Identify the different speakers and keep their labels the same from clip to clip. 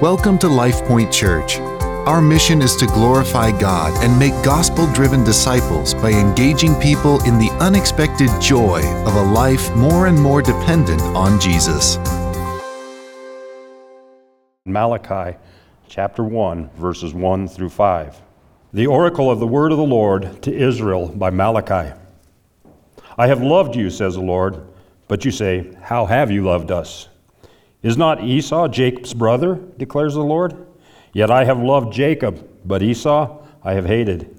Speaker 1: Welcome to LifePoint Church. Our mission is to glorify God and make gospel driven disciples by engaging people in the unexpected joy of a life more and more dependent on Jesus.
Speaker 2: Malachi chapter 1, verses 1 through 5. The oracle of the word of the Lord to Israel by Malachi. I have loved you, says the Lord, but you say, How have you loved us? Is not Esau Jacob's brother, declares the Lord? Yet I have loved Jacob, but Esau I have hated.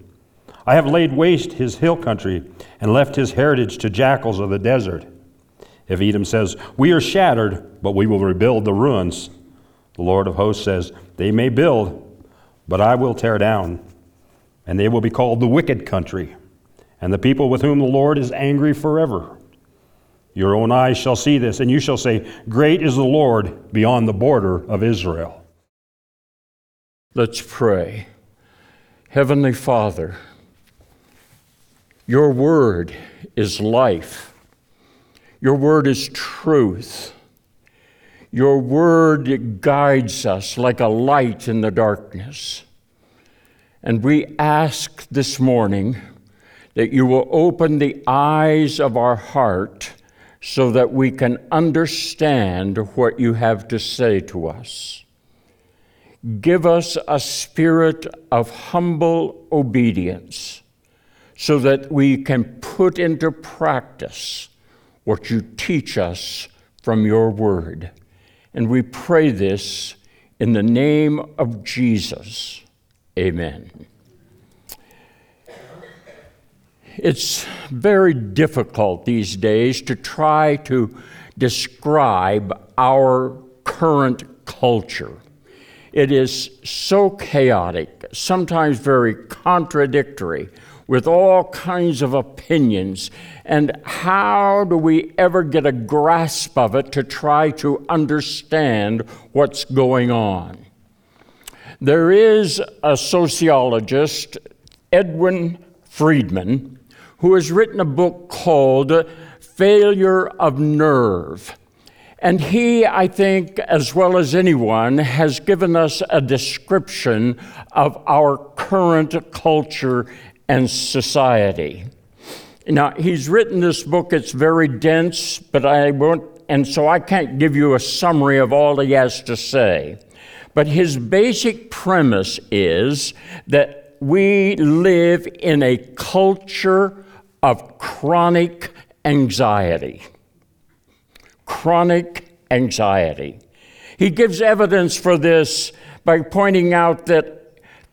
Speaker 2: I have laid waste his hill country and left his heritage to jackals of the desert. If Edom says, We are shattered, but we will rebuild the ruins, the Lord of hosts says, They may build, but I will tear down, and they will be called the wicked country, and the people with whom the Lord is angry forever. Your own eyes shall see this, and you shall say, Great is the Lord beyond the border of Israel.
Speaker 3: Let's pray. Heavenly Father, your word is life, your word is truth. Your word guides us like a light in the darkness. And we ask this morning that you will open the eyes of our heart so that we can understand what you have to say to us. Give us a spirit of humble obedience so that we can put into practice what you teach us from your word. And we pray this in the name of Jesus. Amen. It's very difficult these days to try to describe our current culture. It is so chaotic, sometimes very contradictory, with all kinds of opinions. And how do we ever get a grasp of it to try to understand what's going on? There is a sociologist, Edwin Friedman, who has written a book called Failure of Nerve. And he, I think, as well as anyone, has given us a description of our current culture and society. Now, he's written this book, it's very dense, but I won't, and so I can't give you a summary of all he has to say. But his basic premise is that we live in a culture of chronic anxiety. Chronic anxiety. He gives evidence for this by pointing out that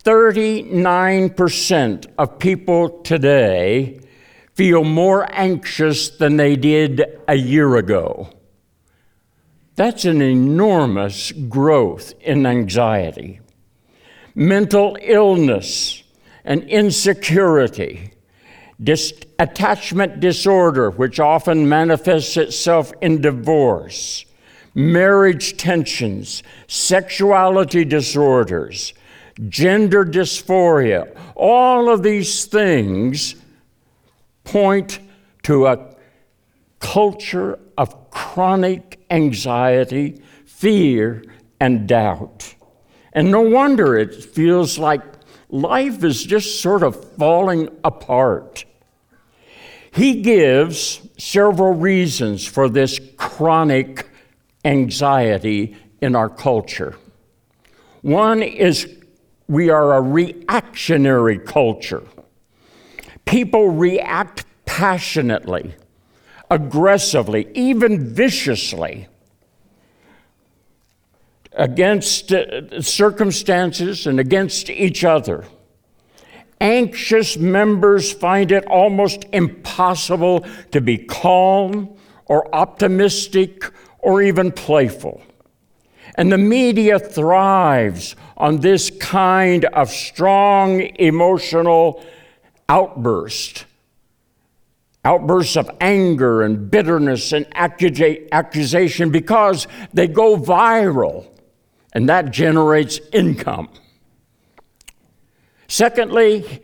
Speaker 3: 39% of people today feel more anxious than they did a year ago. That's an enormous growth in anxiety. Mental illness and insecurity Dis- attachment disorder, which often manifests itself in divorce, marriage tensions, sexuality disorders, gender dysphoria, all of these things point to a culture of chronic anxiety, fear, and doubt. And no wonder it feels like life is just sort of falling apart. He gives several reasons for this chronic anxiety in our culture. One is we are a reactionary culture. People react passionately, aggressively, even viciously against uh, circumstances and against each other. Anxious members find it almost impossible to be calm or optimistic or even playful. And the media thrives on this kind of strong emotional outburst. Outbursts of anger and bitterness and accusation because they go viral and that generates income. Secondly,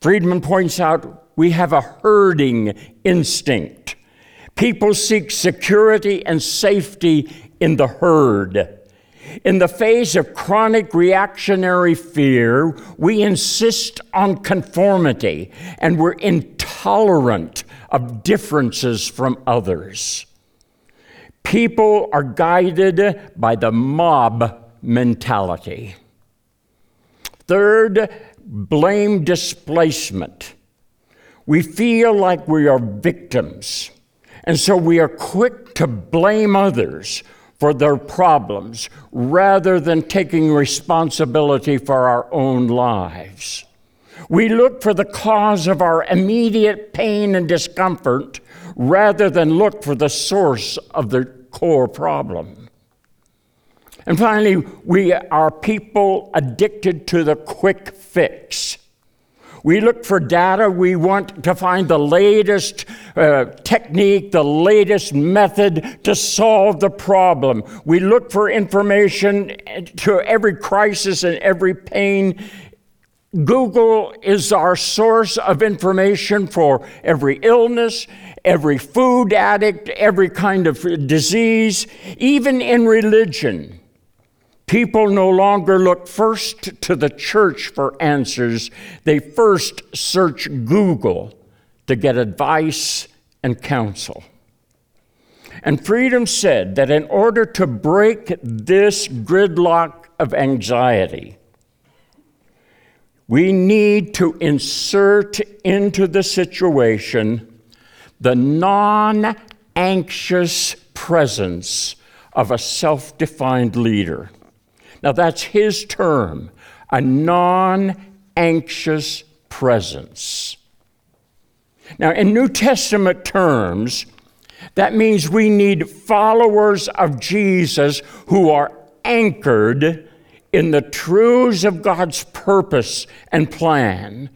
Speaker 3: Friedman points out we have a herding instinct. People seek security and safety in the herd. In the face of chronic reactionary fear, we insist on conformity and we're intolerant of differences from others. People are guided by the mob mentality. Third, blame displacement. We feel like we are victims, and so we are quick to blame others for their problems rather than taking responsibility for our own lives. We look for the cause of our immediate pain and discomfort rather than look for the source of the core problem. And finally, we are people addicted to the quick fix. We look for data. We want to find the latest uh, technique, the latest method to solve the problem. We look for information to every crisis and every pain. Google is our source of information for every illness, every food addict, every kind of disease, even in religion. People no longer look first to the church for answers, they first search Google to get advice and counsel. And Friedman said that in order to break this gridlock of anxiety, we need to insert into the situation the non anxious presence of a self defined leader. Now, that's his term a non anxious presence. Now, in New Testament terms, that means we need followers of Jesus who are anchored in the truths of God's purpose and plan,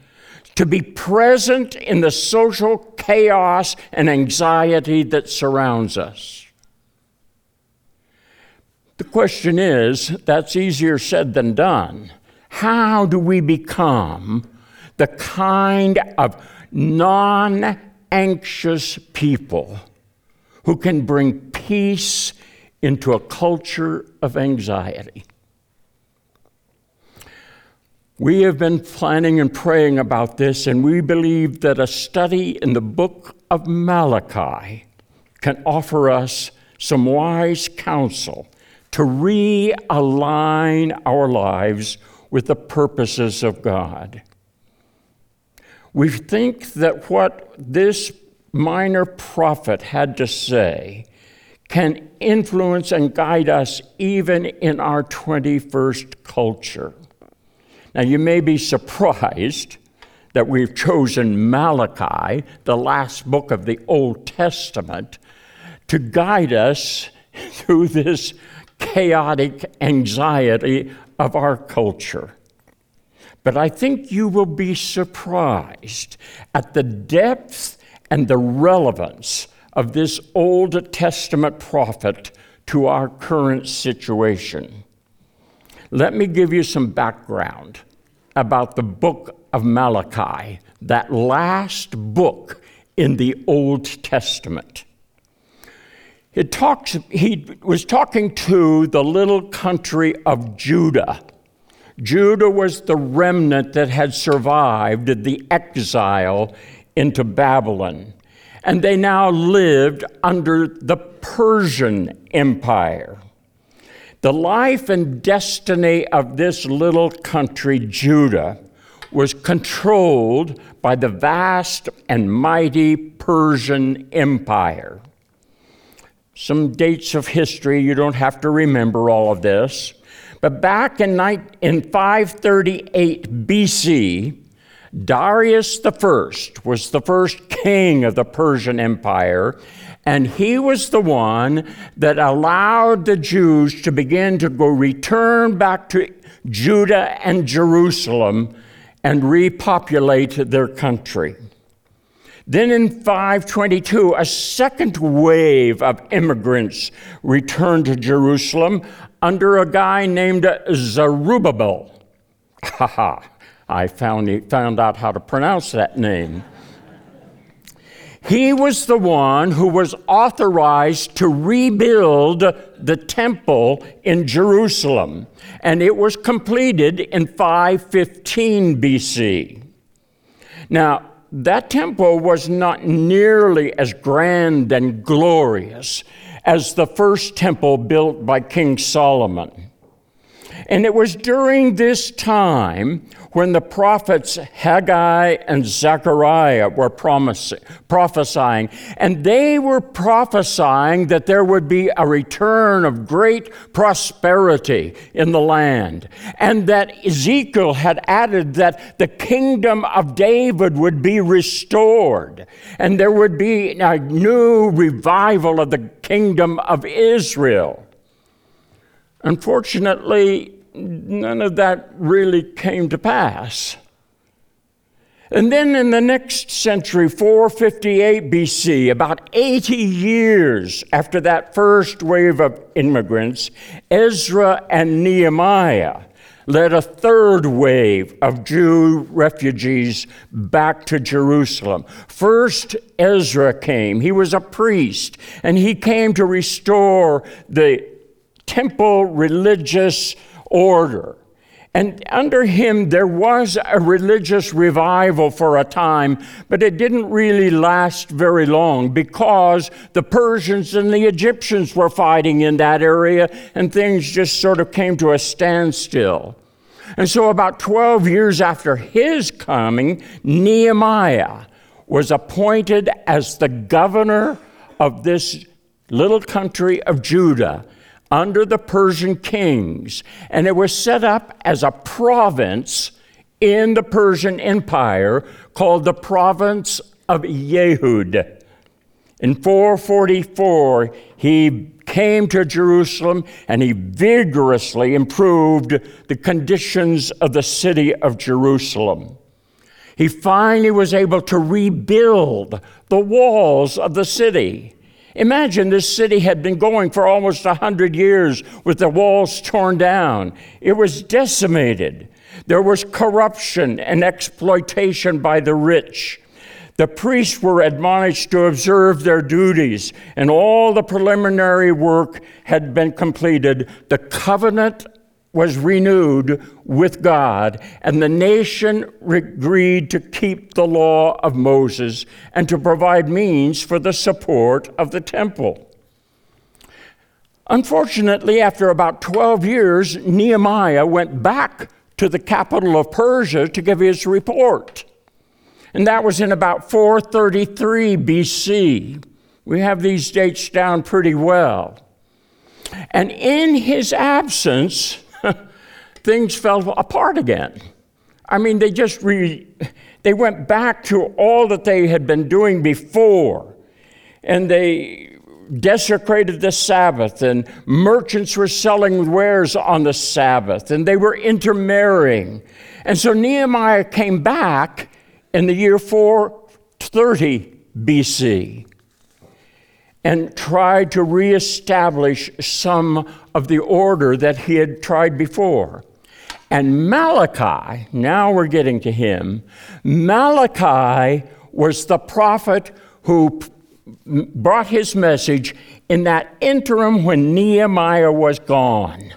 Speaker 3: to be present in the social chaos and anxiety that surrounds us. The question is that's easier said than done. How do we become the kind of non anxious people who can bring peace into a culture of anxiety? We have been planning and praying about this, and we believe that a study in the book of Malachi can offer us some wise counsel to realign our lives with the purposes of God. We think that what this minor prophet had to say can influence and guide us even in our 21st culture. Now, you may be surprised that we've chosen Malachi, the last book of the Old Testament, to guide us through this chaotic anxiety of our culture. But I think you will be surprised at the depth and the relevance of this Old Testament prophet to our current situation. Let me give you some background about the book of Malachi, that last book in the Old Testament. It talks, he was talking to the little country of Judah. Judah was the remnant that had survived the exile into Babylon. And they now lived under the Persian Empire. The life and destiny of this little country, Judah, was controlled by the vast and mighty Persian Empire. Some dates of history, you don't have to remember all of this. But back in, in 538 BC, Darius I was the first king of the Persian Empire, and he was the one that allowed the Jews to begin to go return back to Judah and Jerusalem and repopulate their country. Then in 522, a second wave of immigrants returned to Jerusalem under a guy named Zerubbabel. Haha, I found, found out how to pronounce that name. He was the one who was authorized to rebuild the temple in Jerusalem, and it was completed in 515 BC. Now, that temple was not nearly as grand and glorious as the first temple built by King Solomon. And it was during this time when the prophets Haggai and Zechariah were prophesying, and they were prophesying that there would be a return of great prosperity in the land, and that Ezekiel had added that the kingdom of David would be restored, and there would be a new revival of the kingdom of Israel. Unfortunately, none of that really came to pass. And then in the next century, 458 BC, about 80 years after that first wave of immigrants, Ezra and Nehemiah led a third wave of Jew refugees back to Jerusalem. First, Ezra came. He was a priest, and he came to restore the temple religious order. And under him, there was a religious revival for a time, but it didn't really last very long because the Persians and the Egyptians were fighting in that area, and things just sort of came to a standstill. And so, about 12 years after his coming, Nehemiah was appointed as the governor of this little country of Judah under the Persian kings, and it was set up as a province in the Persian Empire called the province of Yehud. In 444, he came to Jerusalem and he vigorously improved the conditions of the city of Jerusalem. He finally was able to rebuild the walls of the city. Imagine this city had been going for almost a hundred years with the walls torn down. It was decimated. There was corruption and exploitation by the rich. The priests were admonished to observe their duties, and all the preliminary work had been completed. The covenant was renewed with God, and the nation agreed to keep the law of Moses and to provide means for the support of the temple. Unfortunately, after about 12 years, Nehemiah went back to the capital of Persia to give his report. And that was in about 433 BC. We have these dates down pretty well. And in his absence, things fell apart again. I mean, they just re, they went back to all that they had been doing before, and they desecrated the Sabbath, and merchants were selling wares on the Sabbath, and they were intermarrying. And so Nehemiah came back in the year 430 BC and tried to reestablish some of the order that he had tried before. And Malachi, now we're getting to him, Malachi was the prophet who brought his message in that interim when Nehemiah was gone,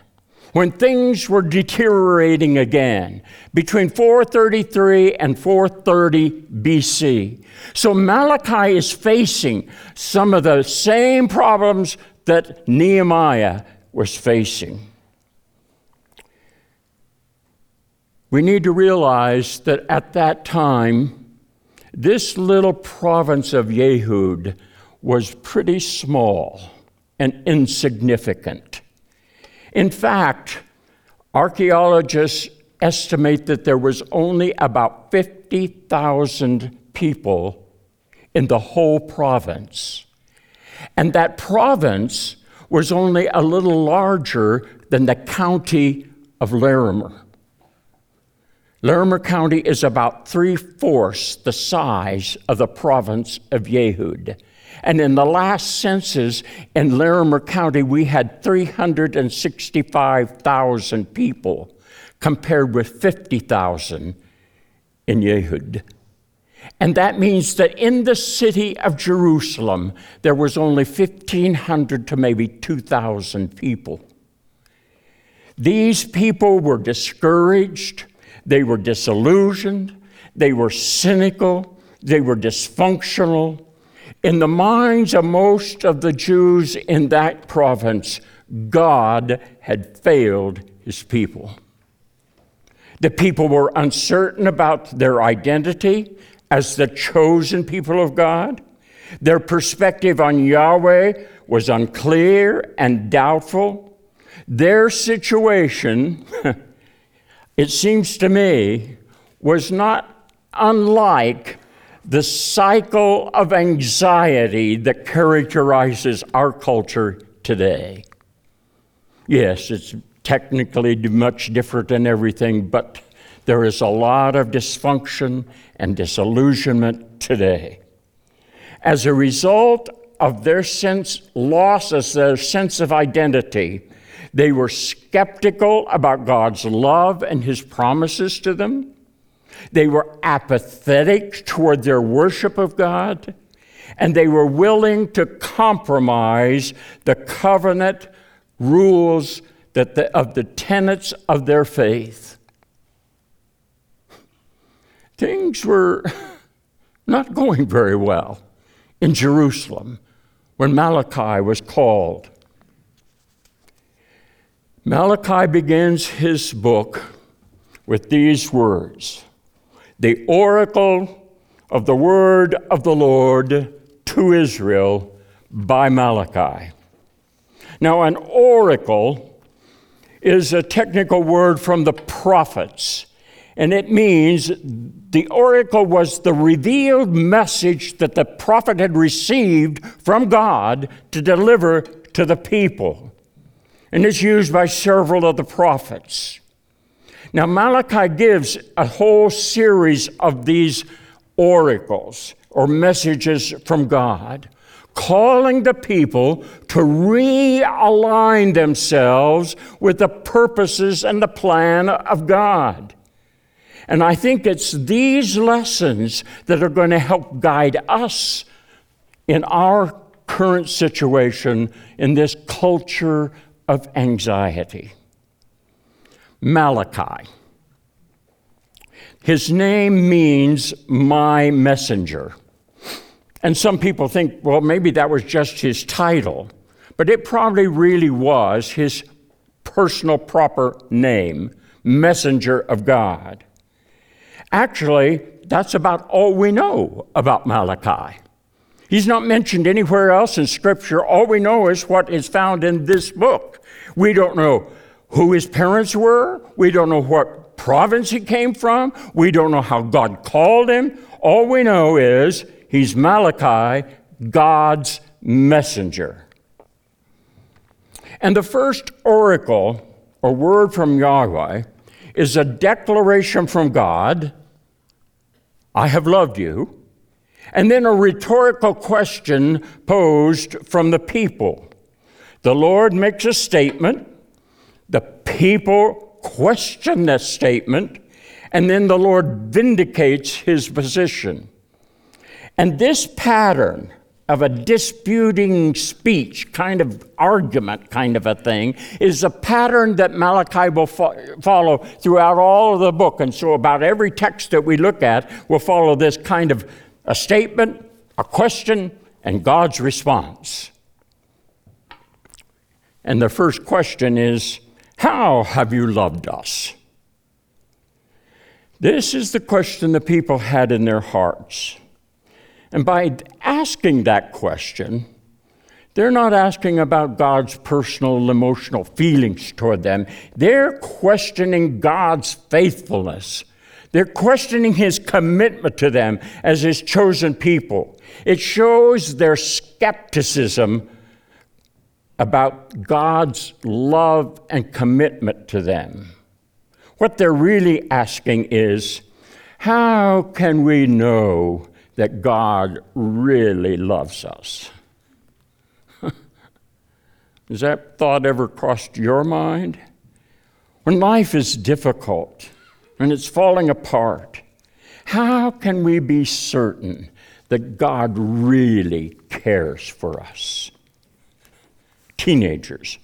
Speaker 3: when things were deteriorating again, between 433 and 430 BC. So Malachi is facing some of the same problems that Nehemiah was facing. We need to realize that at that time, this little province of Yehud was pretty small and insignificant. In fact, archaeologists estimate that there was only about 50,000 people in the whole province. And that province was only a little larger than the county of Larimer. Larimer County is about three fourths the size of the province of Yehud. And in the last census in Larimer County, we had 365,000 people compared with 50,000 in Yehud. And that means that in the city of Jerusalem, there was only 1,500 to maybe 2,000 people. These people were discouraged, they were disillusioned, they were cynical, they were dysfunctional. In the minds of most of the Jews in that province, God had failed his people. The people were uncertain about their identity as the chosen people of God. Their perspective on Yahweh was unclear and doubtful. Their situation, it seems to me, was not unlike the cycle of anxiety that characterizes our culture today. Yes, it's technically much different than everything, but there is a lot of dysfunction and disillusionment today. As a result of their sense losses, their sense of identity, they were skeptical about God's love and his promises to them. They were apathetic toward their worship of God, and they were willing to compromise the covenant rules that the, of the tenets of their faith. Things were not going very well in Jerusalem when Malachi was called. Malachi begins his book with these words The oracle of the word of the Lord to Israel by Malachi. Now, an oracle is a technical word from the prophets, and it means the oracle was the revealed message that the prophet had received from God to deliver to the people. And it's used by several of the prophets. Now, Malachi gives a whole series of these oracles or messages from God calling the people to realign themselves with the purposes and the plan of God. And I think it's these lessons that are going to help guide us in our current situation in this culture of anxiety. Malachi. His name means my messenger. And some people think, well, maybe that was just his title, but it probably really was his personal proper name, Messenger of God. Actually, that's about all we know about Malachi. He's not mentioned anywhere else in Scripture. All we know is what is found in this book. We don't know who his parents were. We don't know what province he came from. We don't know how God called him. All we know is He's Malachi, God's messenger. And the first oracle or word from Yahweh is a declaration from God I have loved you. And then a rhetorical question posed from the people. The Lord makes a statement, the people question that statement, and then the Lord vindicates his position. And this pattern of a disputing speech, kind of argument, kind of a thing, is a pattern that Malachi will fo- follow throughout all of the book. And so, about every text that we look at will follow this kind of a statement, a question, and God's response. And the first question is How have you loved us? This is the question the people had in their hearts. And by asking that question, they're not asking about God's personal emotional feelings toward them. They're questioning God's faithfulness. They're questioning his commitment to them as his chosen people. It shows their skepticism about God's love and commitment to them. What they're really asking is how can we know that God really loves us. Has that thought ever crossed your mind? When life is difficult and it's falling apart, How can we be certain that God really cares for us? Teenagers,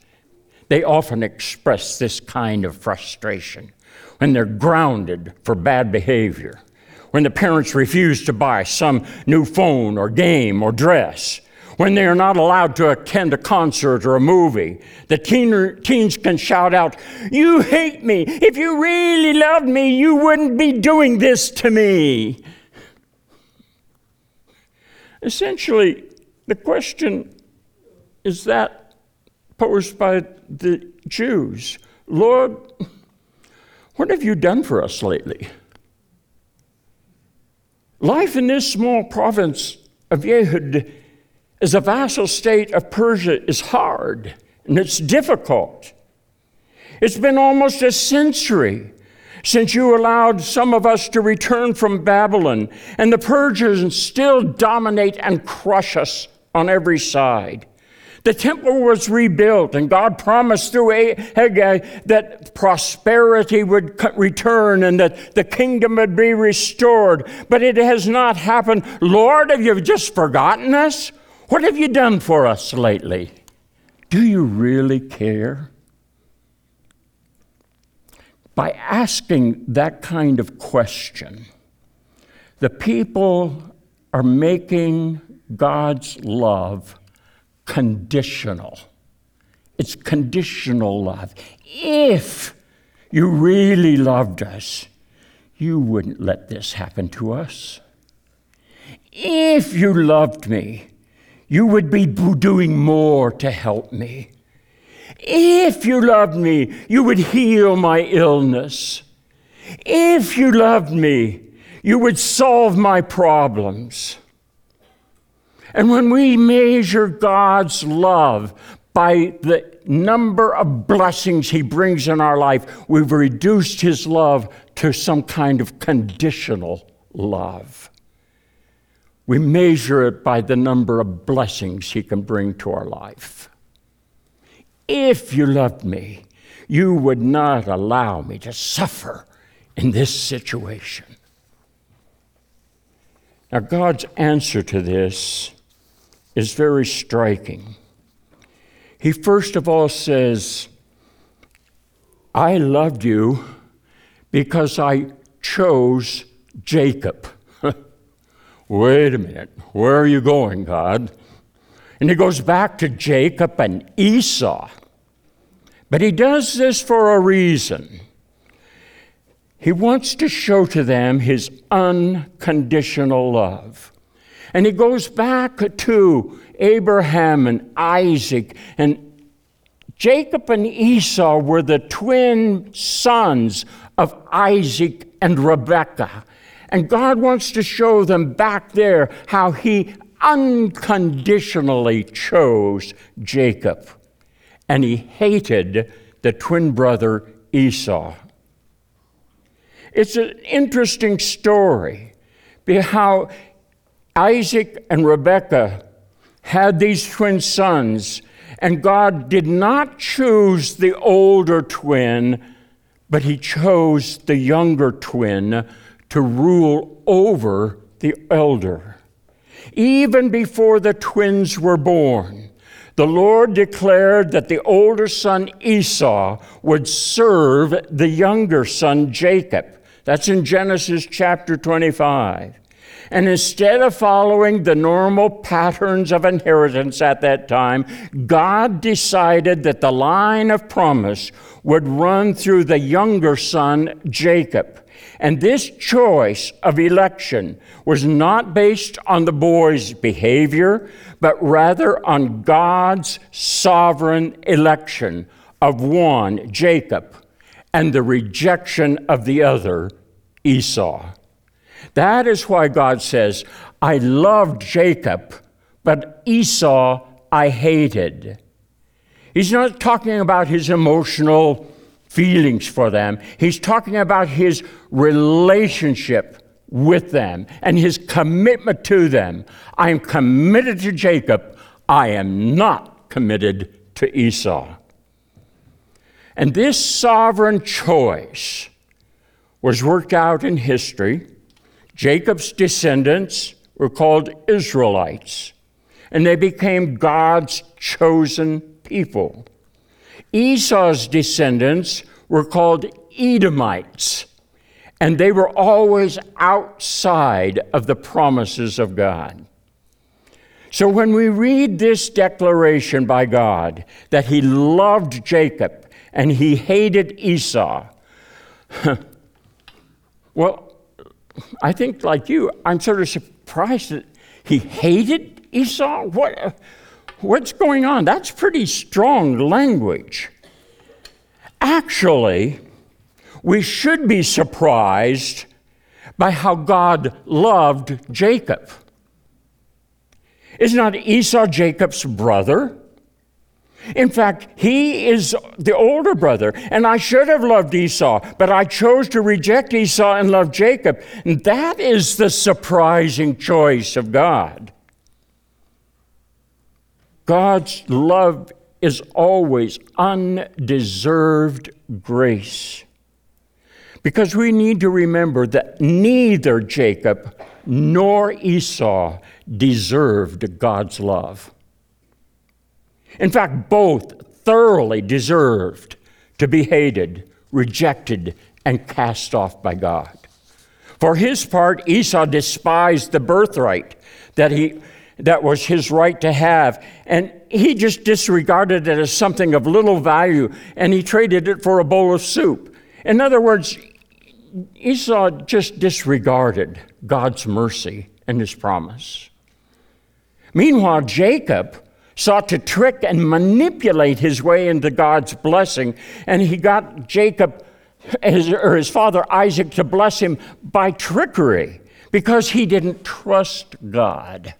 Speaker 3: they often express this kind of frustration when they're grounded for bad behavior, when the parents refuse to buy some new phone or game or dress, when they are not allowed to attend a concert or a movie. The teen, teens can shout out, You hate me. If you really loved me, you wouldn't be doing this to me. Essentially, the question is that posed by the Jews Lord, what have you done for us lately? Life in this small province of Yehud as a vassal state of Persia is hard and it's difficult. It's been almost a century since you allowed some of us to return from Babylon, and the Persians still dominate and crush us on every side. The temple was rebuilt, and God promised through Haggai that prosperity would return and that the kingdom would be restored. But it has not happened. Lord, have you just forgotten us? What have you done for us lately? Do you really care? By asking that kind of question, the people are making God's love conditional. It's conditional love. If you really loved us, you wouldn't let this happen to us. If you loved me, you would be doing more to help me. If you loved me, you would heal my illness. If you loved me, you would solve my problems. And when we measure God's love by the number of blessings He brings in our life, we've reduced His love to some kind of conditional love. We measure it by the number of blessings He can bring to our life. If you loved me, you would not allow me to suffer in this situation. Now, God's answer to this is very striking. He first of all says, I loved you because I chose Jacob. Wait a minute, where are you going, God? And he goes back to Jacob and Esau. But he does this for a reason. He wants to show to them his unconditional love. And he goes back to Abraham and Isaac. And Jacob and Esau were the twin sons of Isaac and Rebekah. And God wants to show them back there how he unconditionally chose Jacob. And he hated the twin brother Esau. It's an interesting story how Isaac and Rebekah had these twin sons, and God did not choose the older twin, but He chose the younger twin to rule over the elder. Even before the twins were born, the Lord declared that the older son Esau would serve the younger son Jacob. That's in Genesis chapter 25. And instead of following the normal patterns of inheritance at that time, God decided that the line of promise would run through the younger son, Jacob. And this choice of election was not based on the boy's behavior, but rather on God's sovereign election of one, Jacob, and the rejection of the other, Esau. That is why God says, I loved Jacob, but Esau I hated. He's not talking about his emotional feelings for them, he's talking about his relationship with them and his commitment to them. I am committed to Jacob, I am not committed to Esau. And this sovereign choice was worked out in history Jacob's descendants were called Israelites, and they became God's chosen people. Esau's descendants were called Edomites, and they were always outside of the promises of God. So when we read this declaration by God that he loved Jacob and he hated Esau, well, I think like you, I'm sort of surprised that he hated Esau. What, what's going on? That's pretty strong language. Actually, we should be surprised by how God loved Jacob. Is not Esau Jacob's brother? In fact, he is the older brother, and I should have loved Esau, but I chose to reject Esau and love Jacob. And that is the surprising choice of God. God's love is always undeserved grace. Because we need to remember that neither Jacob nor Esau deserved God's love. In fact, both thoroughly deserved to be hated, rejected, and cast off by God. For his part, Esau despised the birthright that, he, that was his right to have, and he just disregarded it as something of little value, and he traded it for a bowl of soup. In other words, Esau just disregarded God's mercy and his promise. Meanwhile, Jacob sought to trick and manipulate his way into God's blessing, and he got Jacob, his, or his father Isaac, to bless him by trickery because he didn't trust God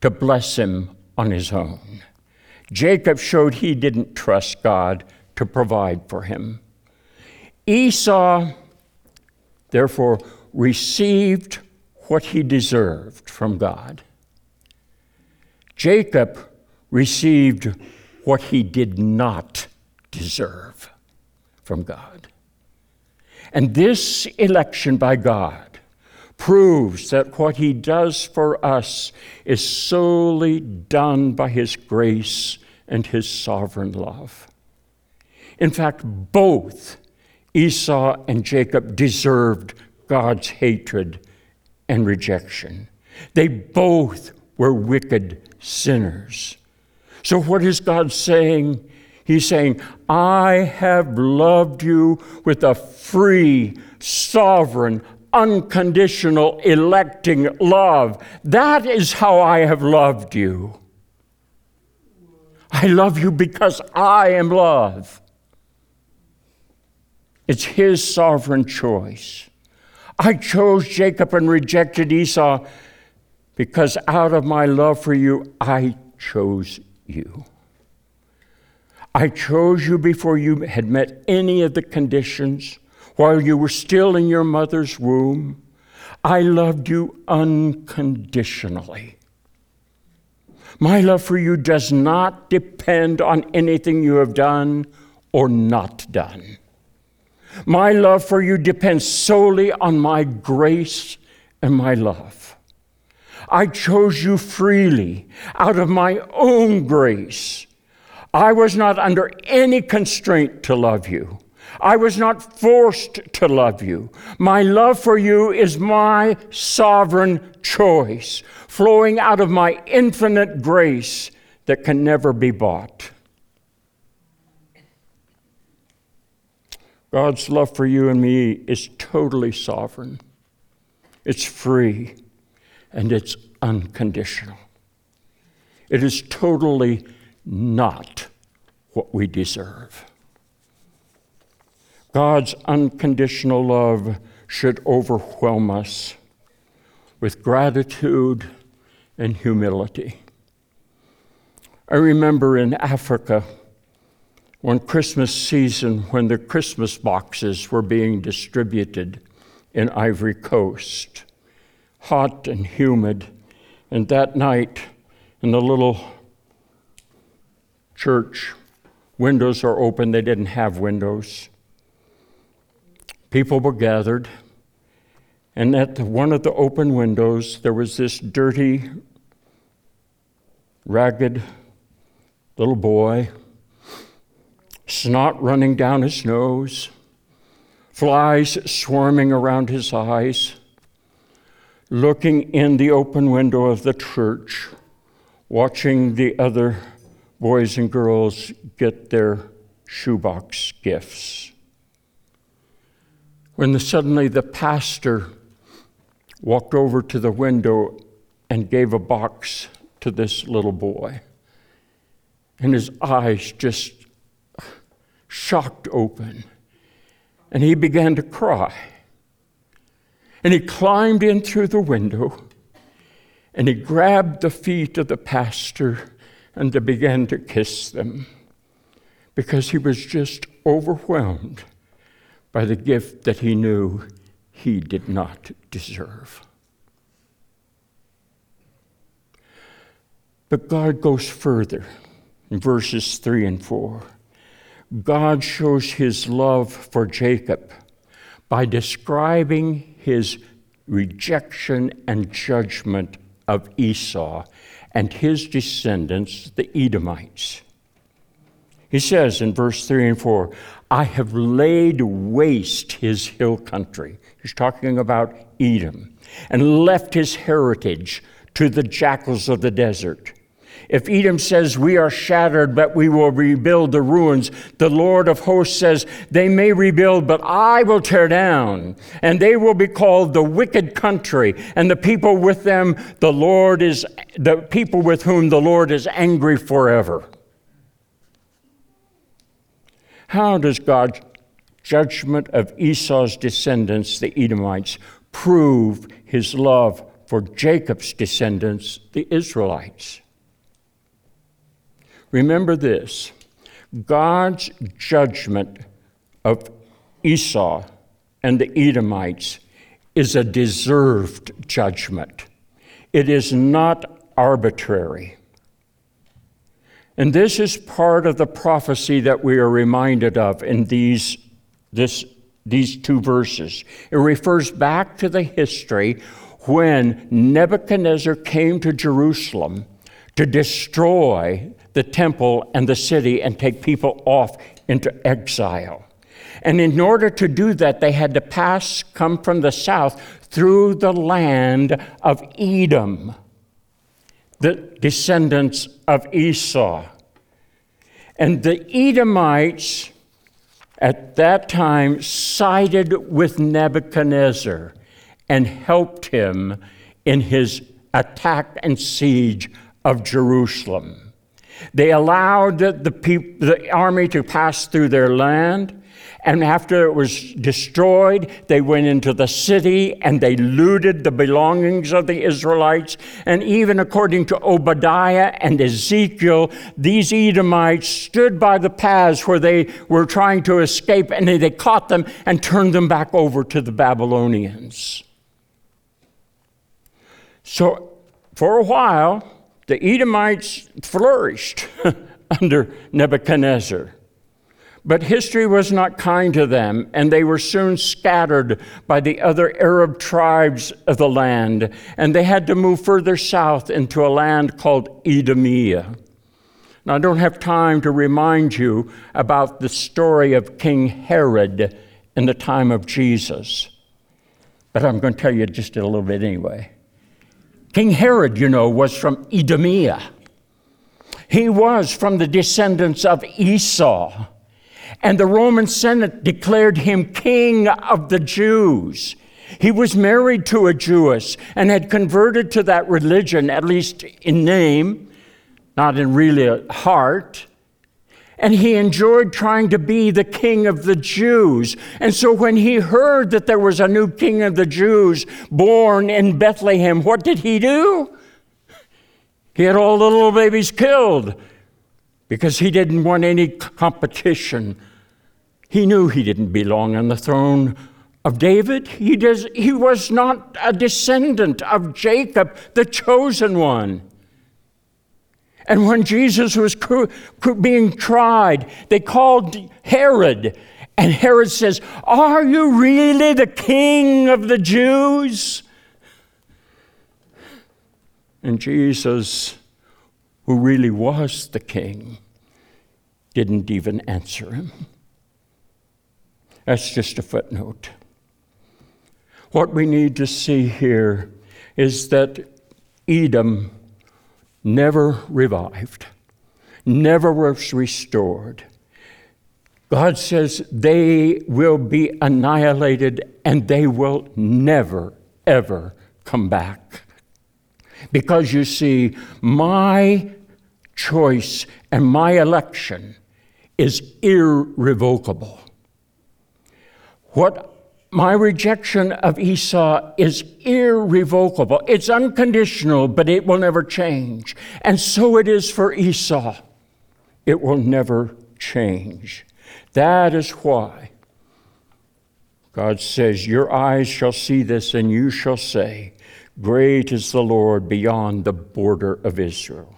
Speaker 3: to bless him on his own. Jacob showed he didn't trust God to provide for him. Esau, therefore, received what he deserved from God. Jacob received what he did not deserve from God. And this election by God proves that what he does for us is solely done by his grace and his sovereign love. In fact, both Esau and Jacob deserved God's hatred and rejection. They both were wicked sinners. So, what is God saying? He's saying, I have loved you with a free, sovereign, unconditional, electing love. That is how I have loved you. I love you because I am love. It's his sovereign choice. I chose Jacob and rejected Esau because out of my love for you, I chose you. I chose you before you had met any of the conditions, while you were still in your mother's womb. I loved you unconditionally. My love for you does not depend on anything you have done or not done. My love for you depends solely on my grace and my love. I chose you freely out of my own grace. I was not under any constraint to love you. I was not forced to love you. My love for you is my sovereign choice, flowing out of my infinite grace that can never be bought. God's love for you and me is totally sovereign, it's free and it's unconditional. It is totally not what we deserve. God's unconditional love should overwhelm us with gratitude and humility. I remember in Africa, one Christmas season, when the Christmas boxes were being distributed in Ivory Coast hot and humid. And that night, in the little church, windows are open. They didn't have windows. People were gathered, And at one of the open windows, there was this dirty, ragged little boy, snot running down his nose, flies swarming around his eyes, looking in the open window of the church, watching the other boys and girls get their shoebox gifts. When the, suddenly the pastor walked over to the window and gave a box to this little boy. And his eyes just shocked open. And he began to cry. And he climbed in through the window and he grabbed the feet of the pastor and began to kiss them because he was just overwhelmed by the gift that he knew he did not deserve. But God goes further in verses 3 and 4. God shows his love for Jacob by describing his rejection and judgment of Esau and his descendants, the Edomites. He says in verse 3 and 4, I have laid waste his hill country. He's talking about Edom, and left his heritage to the jackals of the desert. If Edom says, We are shattered, but we will rebuild the ruins, the Lord of hosts says, They may rebuild, but I will tear down, and they will be called the wicked country, and the people with them, the Lord is, the people with whom the Lord is angry forever. How does God's judgment of Esau's descendants, the Edomites, prove his love for Jacob's descendants, the Israelites? Remember this God's judgment of Esau and the Edomites is a deserved judgment, it is not arbitrary. And this is part of the prophecy that we are reminded of in these, this, these two verses. It refers back to the history when Nebuchadnezzar came to Jerusalem to destroy the temple and the city and take people off into exile. And in order to do that, they had to pass, come from the south, through the land of Edom the descendants of Esau. And the Edomites at that time sided with Nebuchadnezzar and helped him in his attack and siege of Jerusalem. They allowed the, the army to pass through their land. And after it was destroyed, they went into the city and they looted the belongings of the Israelites. And even according to Obadiah and Ezekiel, these Edomites stood by the paths where they were trying to escape and they caught them and turned them back over to the Babylonians. So, for a while, the Edomites flourished under Nebuchadnezzar. But history was not kind to them, and they were soon scattered by the other Arab tribes of the land, and they had to move further south into a land called Idumea. Now, I don't have time to remind you about the story of King Herod in the time of Jesus, but I'm going to tell you just a little bit anyway. King Herod, you know, was from Idumea. He was from the descendants of Esau. And the Roman Senate declared him king of the Jews. He was married to a Jewess and had converted to that religion, at least in name, not in really heart. And he enjoyed trying to be the king of the Jews. And so when he heard that there was a new king of the Jews born in Bethlehem, what did he do? He had all the little babies killed because he didn't want any competition. He knew he didn't belong on the throne of David. He, does, he was not a descendant of Jacob, the chosen one. And when Jesus was being tried, they called Herod And Herod says, Are you really the king of the Jews? And Jesus, who really was the king, didn't even answer him. That's just a footnote. What we need to see here is that Edom never revived, never was restored. God says they will be annihilated and they will never, ever come back. Because you see, my choice and my election is irrevocable. What my rejection of Esau is irrevocable. It's unconditional, but it will never change. And so it is for Esau. It will never change. That is why God says, Your eyes shall see this, and you shall say, Great is the Lord beyond the border of Israel.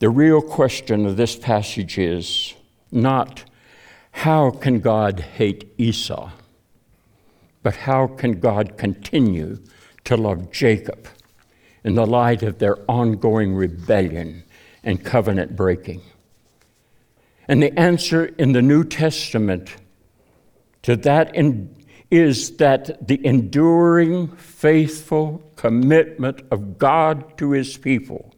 Speaker 3: The real question of this passage is not how can God hate Esau? But how can God continue to love Jacob in the light of their ongoing rebellion and covenant breaking? And the answer in the New Testament to that in, is that the enduring, faithful commitment of God to his people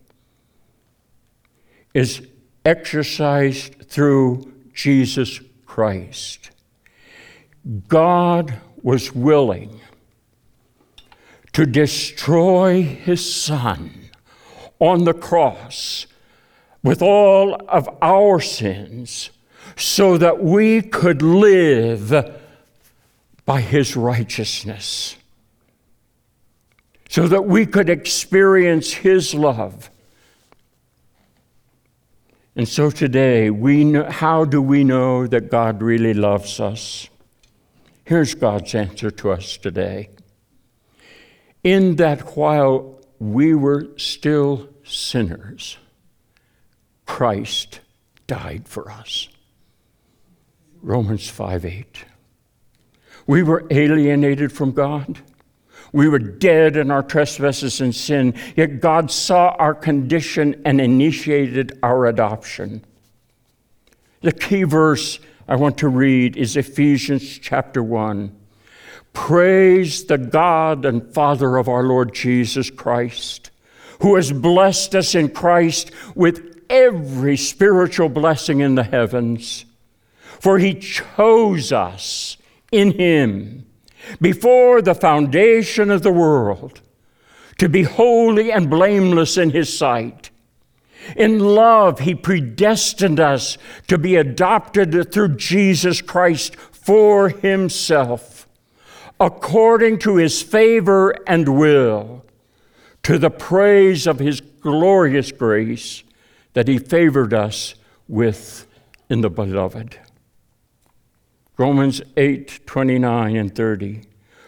Speaker 3: is exercised through Jesus Christ. God was willing to destroy his son on the cross with all of our sins so that we could live by his righteousness, so that we could experience his love and so today, we know, how do we know that God really loves us? Here's God's answer to us today. In that while we were still sinners, Christ died for us. Romans 5 8. We were alienated from God. We were dead in our trespasses and sin, yet God saw our condition and initiated our adoption. The key verse I want to read is Ephesians chapter 1. Praise the God and Father of our Lord Jesus Christ, who has blessed us in Christ with every spiritual blessing in the heavens. For he chose us in him before the foundation of the world to be holy and blameless in His sight. In love, He predestined us to be adopted through Jesus Christ for Himself, according to His favor and will, to the praise of His glorious grace that He favored us with in the Beloved. Romans 8 29 and 30.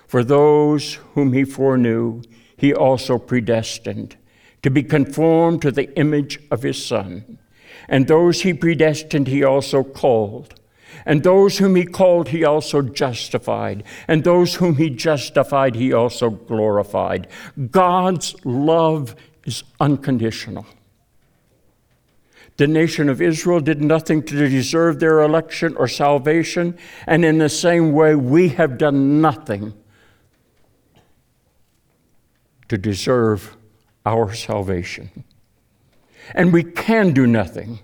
Speaker 3: For those whom he foreknew, he also predestined to be conformed to the image of his Son. And those he predestined, he also called. And those whom he called, he also justified. And those whom he justified, he also glorified. God's love is unconditional. The nation of Israel did nothing to deserve their election or salvation, and in the same way, we have done nothing to deserve our salvation. And we can do nothing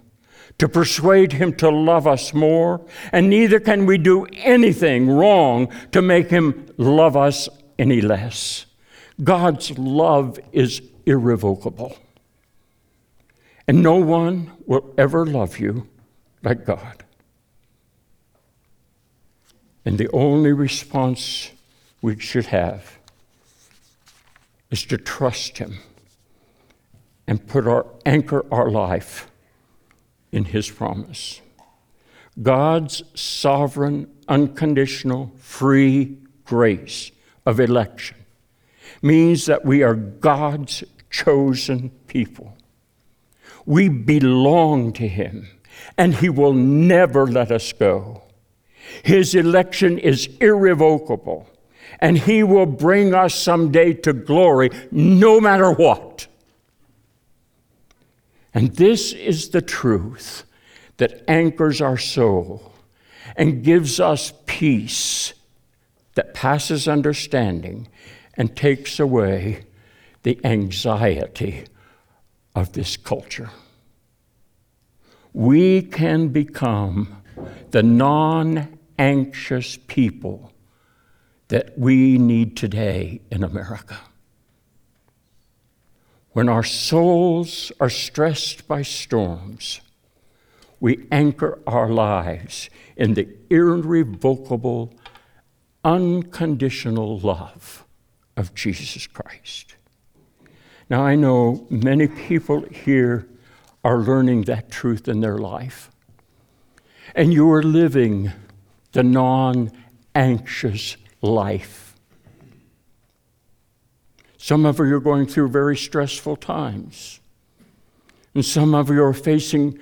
Speaker 3: to persuade him to love us more, and neither can we do anything wrong to make him love us any less. God's love is irrevocable. And no one will ever love you like God. And the only response we should have is to trust Him and put our anchor our life in His promise. God's sovereign, unconditional, free grace of election means that we are God's chosen people we belong to Him. and He will never let us go. His election is irrevocable, and He will bring us someday to glory no matter what. And this is the truth that anchors our soul and gives us peace that passes understanding and takes away the anxiety of this culture. We can become the non anxious people that we need today in America. When our souls are stressed by storms, we anchor our lives in the irrevocable, unconditional love of Jesus Christ. Now, I know many people here are learning that truth in their life, and you are living the non anxious life. Some of you are going through very stressful times, and some of you are facing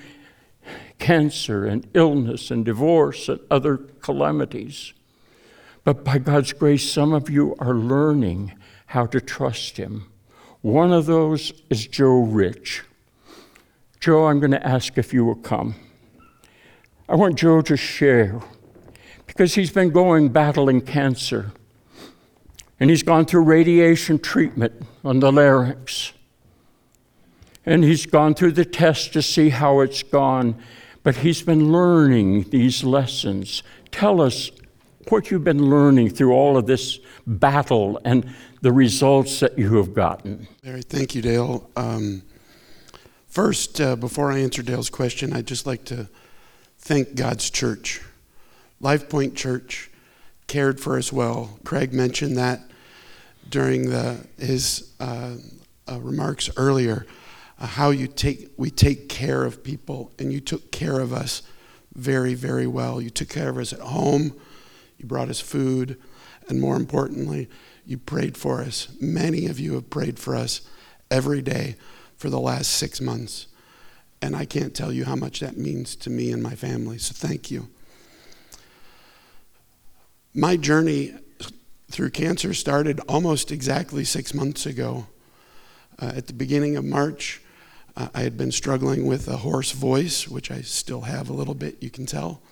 Speaker 3: cancer and illness and divorce and other calamities. But by God's grace, some of you are learning how to trust Him. One of those is Joe Rich. Joe, I'm going to ask if you will come. I want Joe to share because he's been going battling cancer. And he's gone through radiation treatment on the larynx. And he's gone through the test to see how it's gone. But he's been learning these lessons. Tell us what you've been learning through all of this battle and the results that you have gotten.
Speaker 4: Larry, thank you, Dale. Um, first, uh, before I answer Dale's question, I'd just like to thank God's church. Life Point Church cared for us well. Craig mentioned that during the, his uh, uh, remarks earlier uh, how you take we take care of people and you took care of us very very well you took care of us at home you brought us food and more importantly you prayed for us. Many of you have prayed for us every day for the last six months. And i can't tell you how much that means to me and my family so thank you. My journey through cancer started almost exactly six months ago. Uh, at the beginning of march I had been struggling with a hoarse voice, which I still have a little bit, you can tell.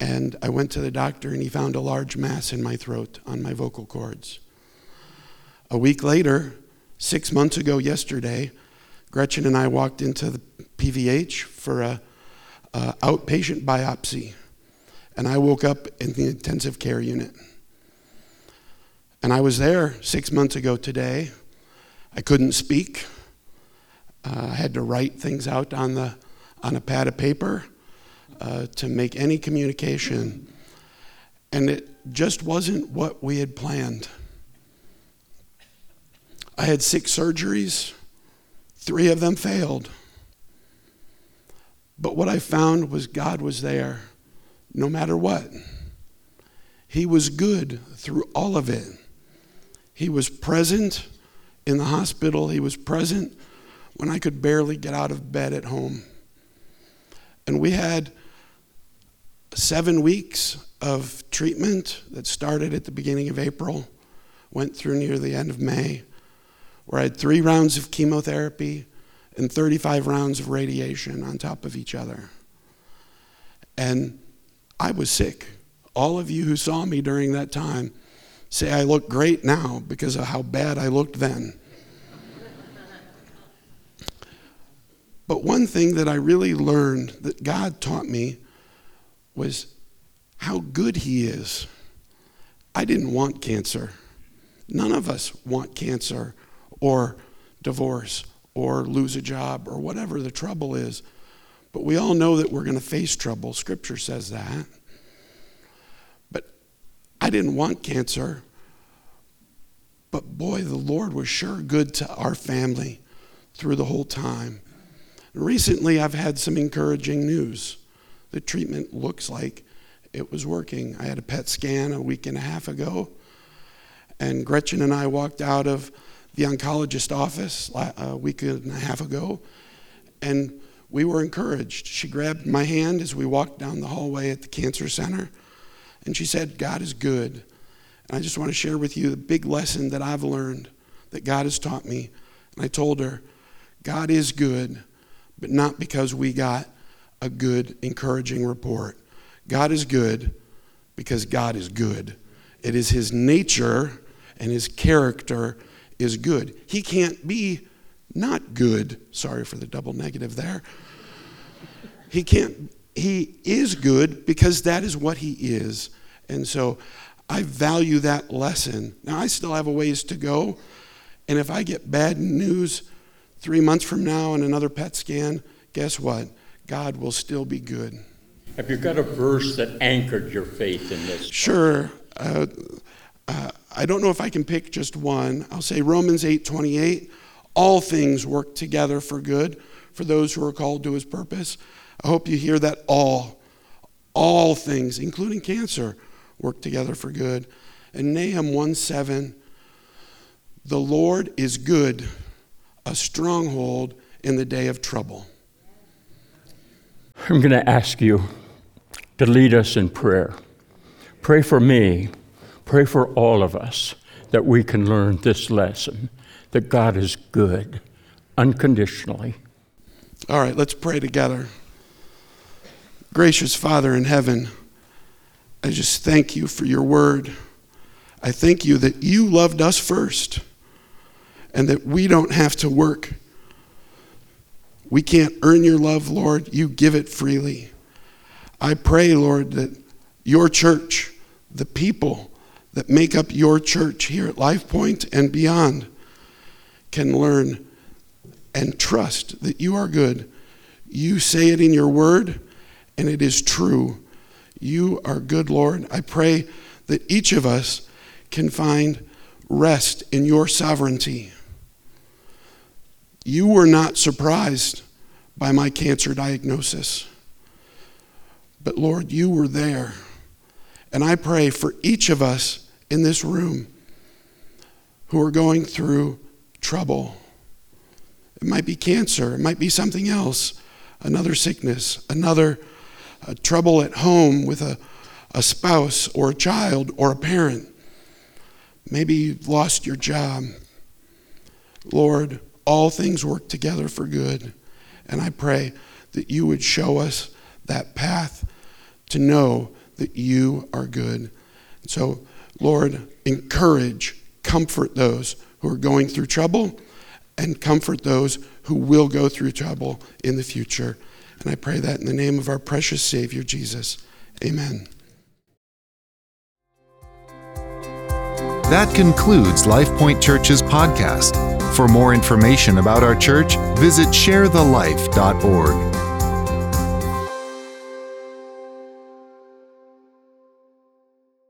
Speaker 4: And I went to the doctor, and he found a large mass in my throat on my vocal cords. A week later, six months ago yesterday, Gretchen and I walked into the PVH for a, outpatient biopsy, and I woke up in the intensive care unit. And I was there six months ago today. I couldn't speak. Uh, I had to write things out on, the, on a pad of paper uh, to make any communication. And it just wasn't what we had planned. I had six surgeries, three of them failed. But what I found was God was there no matter what. He was good through all of it. He was present in the hospital, He was present when I could barely get out of bed at home. And we had seven weeks of treatment that started at the beginning of April, went through near the end of May, where I had three rounds of chemotherapy and 35 rounds of radiation on top of each other. And I was sick. All of you who saw me during that time say I look great now because of how bad I looked then. But one thing that I really learned that God taught me was how good He is. I didn't want cancer. None of us want cancer or divorce or lose a job or whatever the trouble is. But we all know that we're going to face trouble. Scripture says that. But I didn't want cancer. But boy, the Lord was sure good to our family through the whole time. Recently, I've had some encouraging news. The treatment looks like it was working. I had a PET scan a week and a half ago, and Gretchen and I walked out of the oncologist office a week and a half ago, and we were encouraged. She grabbed my hand as we walked down the hallway at the cancer center, and she said, God is good. And I just want to share with you the big lesson that I've learned that God has taught me. And I told her, God is good, but not because we got a good, encouraging report. God is good because God is good. It is His nature and His character is good. He can't be not good. Sorry for the double negative there. He can't, He is good because that is what He is. And so I value that lesson. Now, I still have a ways to go. And if I get bad news three months from now and another PET scan, guess what? God will still be good.
Speaker 3: Have you got a verse that anchored your faith in this?
Speaker 4: Sure. Uh, uh, I don't know if I can pick just one. I'll say Romans 8 28. All things work together for good for those who are called to his purpose. I hope you hear that all. All things, including cancer, work together for good. And Nahum 1 7. The Lord is good, a stronghold in the day of trouble.
Speaker 3: I'm going to ask you to lead us in prayer. Pray for me, pray for all of us that we can learn this lesson that God is good unconditionally.
Speaker 4: All right, let's pray together. Gracious Father in heaven, I just thank you for your word. I thank you that you loved us first and that we don't have to work. We can't earn your love, Lord. You give it freely. I pray, Lord, that your church, the people that make up your church here at Life Point and beyond, can learn and trust that you are good. You say it in your word, and it is true. You are good, Lord. I pray that each of us can find rest in your sovereignty. You were not surprised by my cancer diagnosis, but Lord, you were there. And I pray for each of us in this room who are going through trouble. It might be cancer, it might be something else, another sickness, another uh, trouble at home with a, a spouse or a child or a parent. Maybe you've lost your job. Lord, all things work together for good. And I pray that you would show us that path to know that you are good. So, Lord, encourage, comfort those who are going through trouble, and comfort those who will go through trouble in the future. And I pray that in the name of our precious Savior, Jesus. Amen.
Speaker 1: That concludes LifePoint Church's podcast. For more information about our church, visit sharethelife.org.